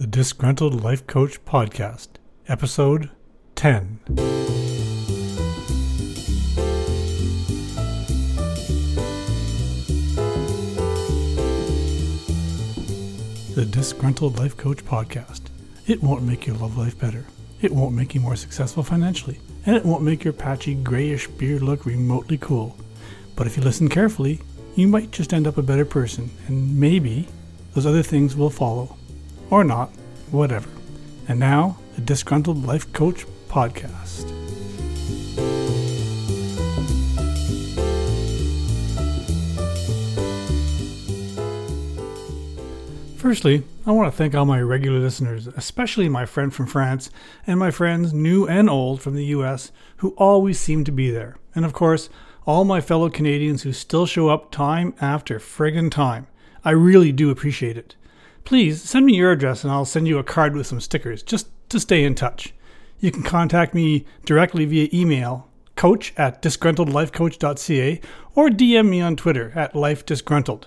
The Disgruntled Life Coach Podcast, Episode 10. The Disgruntled Life Coach Podcast. It won't make your love life better. It won't make you more successful financially. And it won't make your patchy grayish beard look remotely cool. But if you listen carefully, you might just end up a better person, and maybe those other things will follow. Or not, whatever. And now, the Disgruntled Life Coach Podcast. Firstly, I want to thank all my regular listeners, especially my friend from France and my friends, new and old, from the US, who always seem to be there. And of course, all my fellow Canadians who still show up time after friggin' time. I really do appreciate it. Please send me your address and I'll send you a card with some stickers just to stay in touch. You can contact me directly via email, coach at disgruntledlifecoach.ca, or DM me on Twitter at lifedisgruntled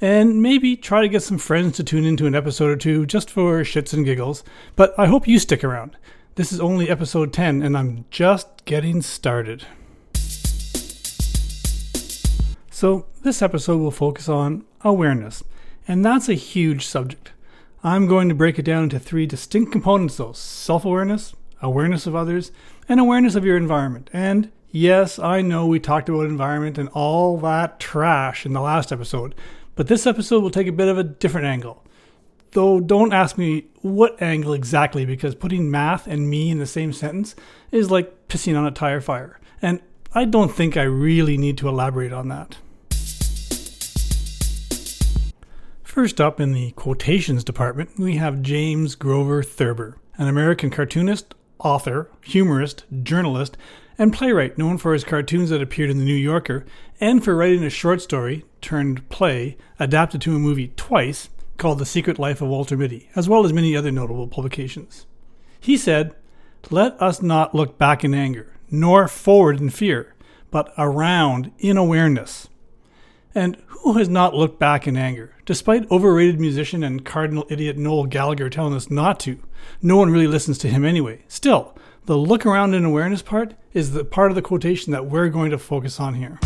and maybe try to get some friends to tune into an episode or two just for shits and giggles. But I hope you stick around. This is only episode 10, and I'm just getting started. So, this episode will focus on awareness, and that's a huge subject. I'm going to break it down into three distinct components though self awareness, awareness of others, and awareness of your environment. And yes, I know we talked about environment and all that trash in the last episode, but this episode will take a bit of a different angle. Though don't ask me what angle exactly, because putting math and me in the same sentence is like pissing on a tire fire. And I don't think I really need to elaborate on that. First up in the quotations department, we have James Grover Thurber, an American cartoonist, author, humorist, journalist, and playwright known for his cartoons that appeared in The New Yorker and for writing a short story turned play adapted to a movie twice called The Secret Life of Walter Mitty, as well as many other notable publications. He said, Let us not look back in anger, nor forward in fear, but around in awareness. And who has not looked back in anger? Despite overrated musician and cardinal idiot Noel Gallagher telling us not to, no one really listens to him anyway. Still, the look around and awareness part is the part of the quotation that we're going to focus on here.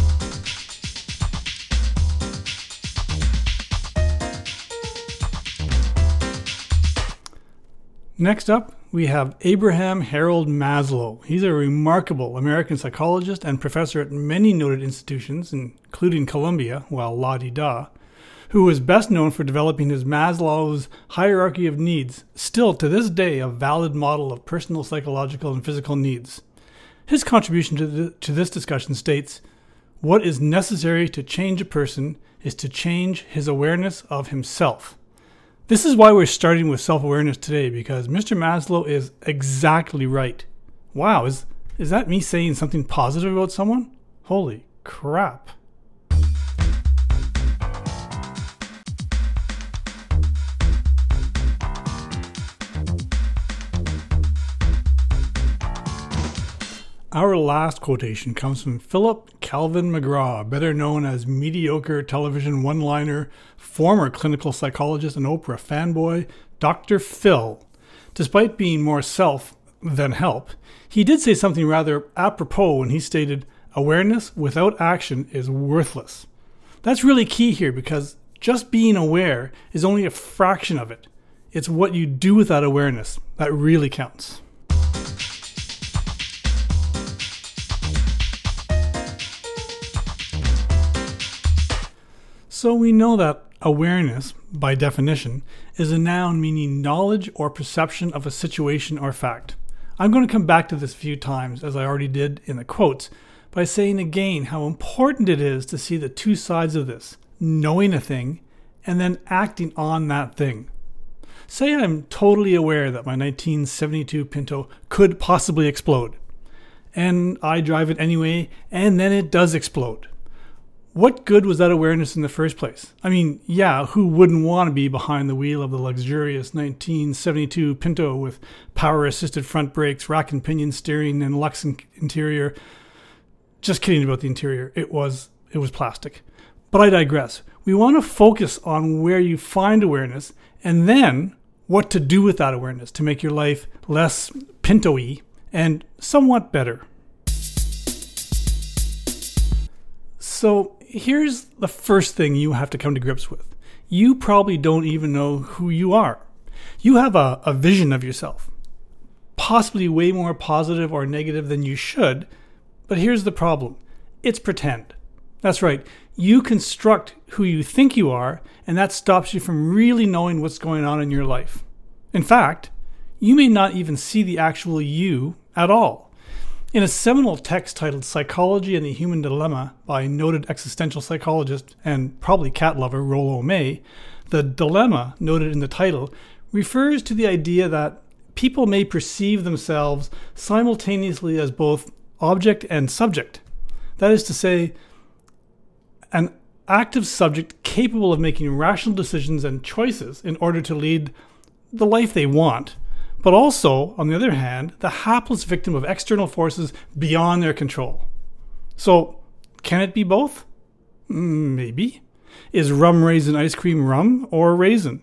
Next up, we have Abraham Harold Maslow. He's a remarkable American psychologist and professor at many noted institutions, including Columbia, well, la di da, who is best known for developing his Maslow's hierarchy of needs, still to this day a valid model of personal psychological and physical needs. His contribution to, the, to this discussion states What is necessary to change a person is to change his awareness of himself. This is why we're starting with self awareness today, because Mr. Maslow is exactly right. Wow, is, is that me saying something positive about someone? Holy crap. Our last quotation comes from Philip Calvin McGraw, better known as mediocre television one liner, former clinical psychologist and Oprah fanboy, Dr. Phil. Despite being more self than help, he did say something rather apropos when he stated, Awareness without action is worthless. That's really key here because just being aware is only a fraction of it. It's what you do with that awareness that really counts. So we know that awareness, by definition, is a noun meaning knowledge or perception of a situation or fact. I'm going to come back to this a few times, as I already did in the quotes, by saying again how important it is to see the two sides of this knowing a thing and then acting on that thing. Say I'm totally aware that my 1972 Pinto could possibly explode, and I drive it anyway, and then it does explode what good was that awareness in the first place? I mean, yeah, who wouldn't want to be behind the wheel of the luxurious 1972 Pinto with power assisted front brakes, rack and pinion steering, and Lux interior? Just kidding about the interior. It was it was plastic. But I digress. We want to focus on where you find awareness and then what to do with that awareness to make your life less pinto y and somewhat better. So, here's the first thing you have to come to grips with you probably don't even know who you are. You have a, a vision of yourself, possibly way more positive or negative than you should, but here's the problem it's pretend. That's right. You construct who you think you are, and that stops you from really knowing what's going on in your life. In fact, you may not even see the actual you at all. In a seminal text titled Psychology and the Human Dilemma by noted existential psychologist and probably cat lover Rollo May, the dilemma noted in the title refers to the idea that people may perceive themselves simultaneously as both object and subject. That is to say, an active subject capable of making rational decisions and choices in order to lead the life they want, but also, on the other hand, the hapless victim of external forces beyond their control. So, can it be both? Mm, maybe. Is rum raisin ice cream rum or raisin?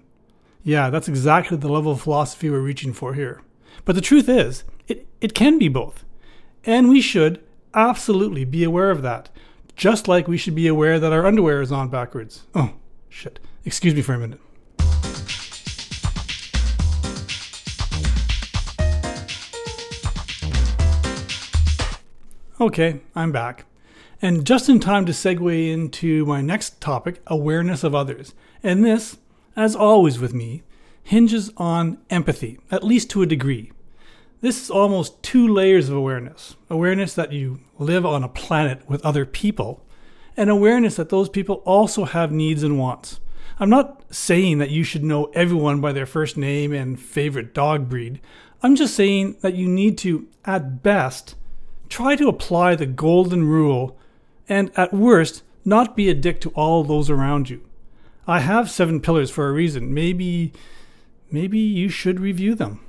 Yeah, that's exactly the level of philosophy we're reaching for here. But the truth is, it, it can be both. And we should absolutely be aware of that. Just like we should be aware that our underwear is on backwards. Oh, shit. Excuse me for a minute. Okay, I'm back. And just in time to segue into my next topic awareness of others. And this, as always with me, hinges on empathy, at least to a degree. This is almost two layers of awareness awareness that you live on a planet with other people, and awareness that those people also have needs and wants. I'm not saying that you should know everyone by their first name and favorite dog breed. I'm just saying that you need to, at best, try to apply the golden rule and, at worst, not be a dick to all those around you. I have seven pillars for a reason. Maybe, maybe you should review them.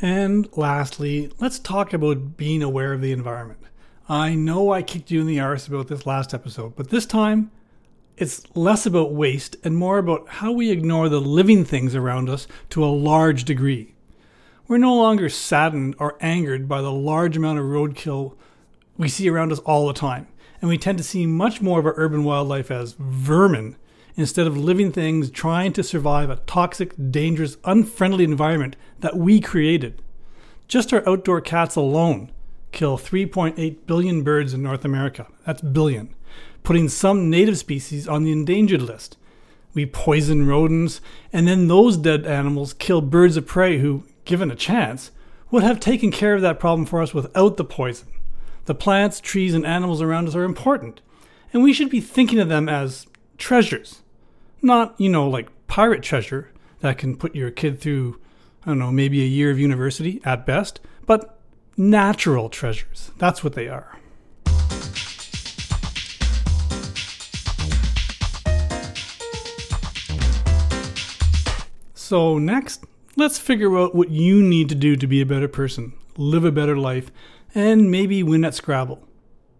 And lastly, let's talk about being aware of the environment. I know I kicked you in the arse about this last episode, but this time it's less about waste and more about how we ignore the living things around us to a large degree. We're no longer saddened or angered by the large amount of roadkill we see around us all the time, and we tend to see much more of our urban wildlife as vermin instead of living things trying to survive a toxic, dangerous, unfriendly environment that we created. Just our outdoor cats alone kill 3.8 billion birds in North America. That's billion, putting some native species on the endangered list. We poison rodents, and then those dead animals kill birds of prey who, given a chance, would have taken care of that problem for us without the poison. The plants, trees, and animals around us are important, and we should be thinking of them as treasures, not, you know, like pirate treasure that can put your kid through, I don't know, maybe a year of university at best, but natural treasures. That's what they are. So, next, let's figure out what you need to do to be a better person, live a better life, and maybe win at Scrabble.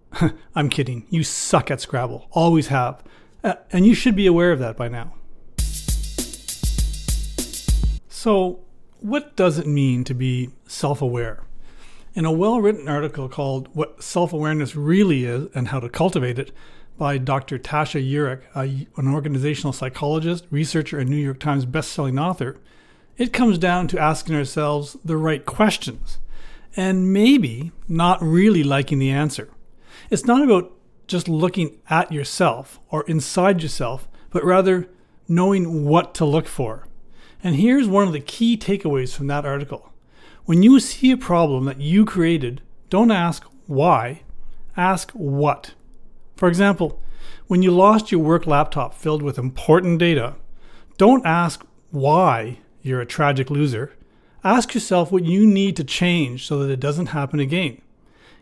I'm kidding. You suck at Scrabble. Always have. Uh, and you should be aware of that by now. So, what does it mean to be self aware? In a well written article called What Self Awareness Really Is and How to Cultivate It by Dr. Tasha Eurich, an organizational psychologist, researcher, and New York Times bestselling author, it comes down to asking ourselves the right questions and maybe not really liking the answer. It's not about just looking at yourself or inside yourself, but rather knowing what to look for. And here's one of the key takeaways from that article. When you see a problem that you created, don't ask why, ask what. For example, when you lost your work laptop filled with important data, don't ask why you're a tragic loser. Ask yourself what you need to change so that it doesn't happen again.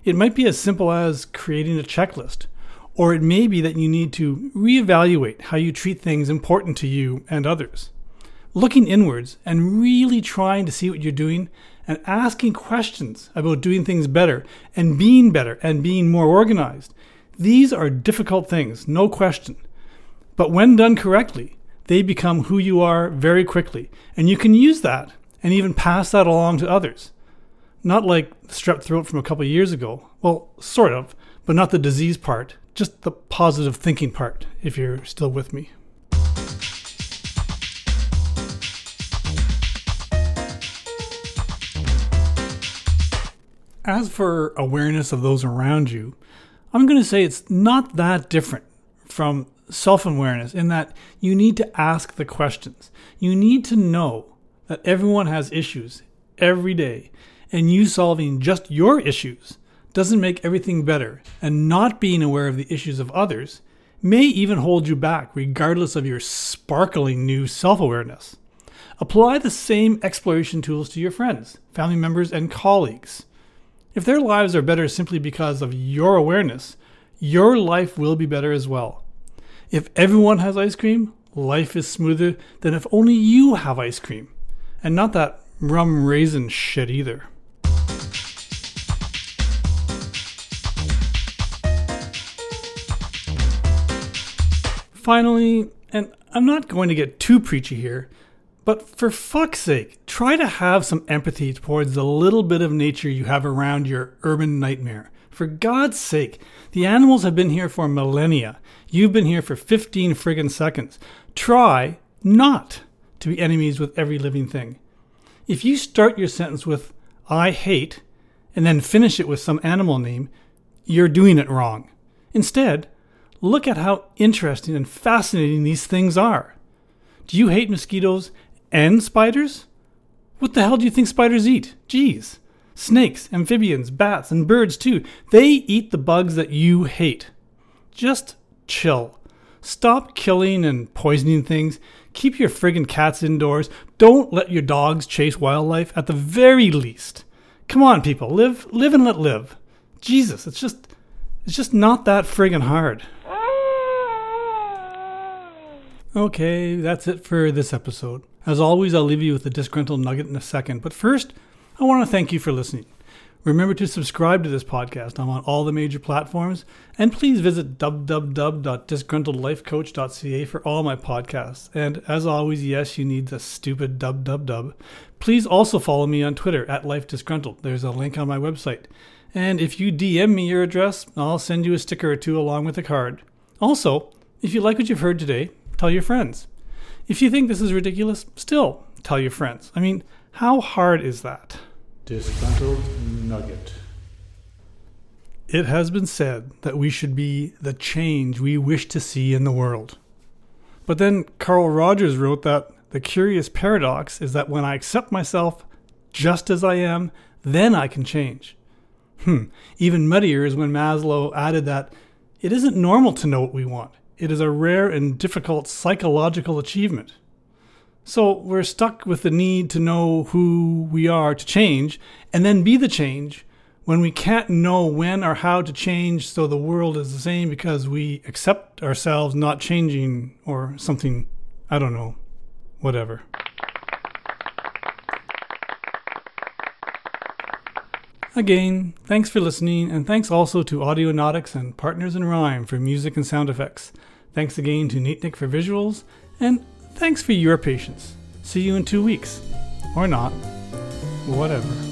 It might be as simple as creating a checklist, or it may be that you need to reevaluate how you treat things important to you and others. Looking inwards and really trying to see what you're doing and asking questions about doing things better and being better and being more organized. These are difficult things, no question. But when done correctly, they become who you are very quickly. And you can use that and even pass that along to others. Not like strep throat from a couple years ago. Well, sort of, but not the disease part, just the positive thinking part, if you're still with me. As for awareness of those around you, I'm going to say it's not that different from self awareness in that you need to ask the questions. You need to know that everyone has issues every day, and you solving just your issues doesn't make everything better, and not being aware of the issues of others may even hold you back, regardless of your sparkling new self awareness. Apply the same exploration tools to your friends, family members, and colleagues. If their lives are better simply because of your awareness, your life will be better as well. If everyone has ice cream, life is smoother than if only you have ice cream. And not that rum raisin shit either. Finally, and I'm not going to get too preachy here, but for fuck's sake, try to have some empathy towards the little bit of nature you have around your urban nightmare. For God's sake, the animals have been here for millennia. You've been here for 15 friggin' seconds. Try not to be enemies with every living thing. If you start your sentence with, I hate, and then finish it with some animal name, you're doing it wrong. Instead, look at how interesting and fascinating these things are. Do you hate mosquitoes and spiders? What the hell do you think spiders eat? Geez. Snakes, amphibians, bats, and birds too. They eat the bugs that you hate. Just chill. Stop killing and poisoning things. Keep your friggin' cats indoors. Don't let your dogs chase wildlife at the very least. Come on, people. Live live and let live. Jesus, it's just it's just not that friggin' hard. Okay, that's it for this episode. As always, I'll leave you with a disgruntled nugget in a second, but first, I want to thank you for listening. Remember to subscribe to this podcast. I'm on all the major platforms, and please visit www.disgruntledlifecoach.ca for all my podcasts. And as always, yes, you need the stupid dub. Please also follow me on Twitter at lifedisgruntled. There's a link on my website. And if you DM me your address, I'll send you a sticker or two along with a card. Also, if you like what you've heard today, tell your friends. If you think this is ridiculous, still tell your friends. I mean, how hard is that? Disgruntled Nugget. It has been said that we should be the change we wish to see in the world. But then Carl Rogers wrote that the curious paradox is that when I accept myself just as I am, then I can change. Hmm. Even muddier is when Maslow added that it isn't normal to know what we want it is a rare and difficult psychological achievement. So we're stuck with the need to know who we are to change and then be the change when we can't know when or how to change so the world is the same because we accept ourselves not changing or something, I don't know, whatever. Again, thanks for listening, and thanks also to Audionautix and Partners in Rhyme for music and sound effects. Thanks again to Neatnik for visuals, and thanks for your patience. See you in two weeks. Or not. Whatever.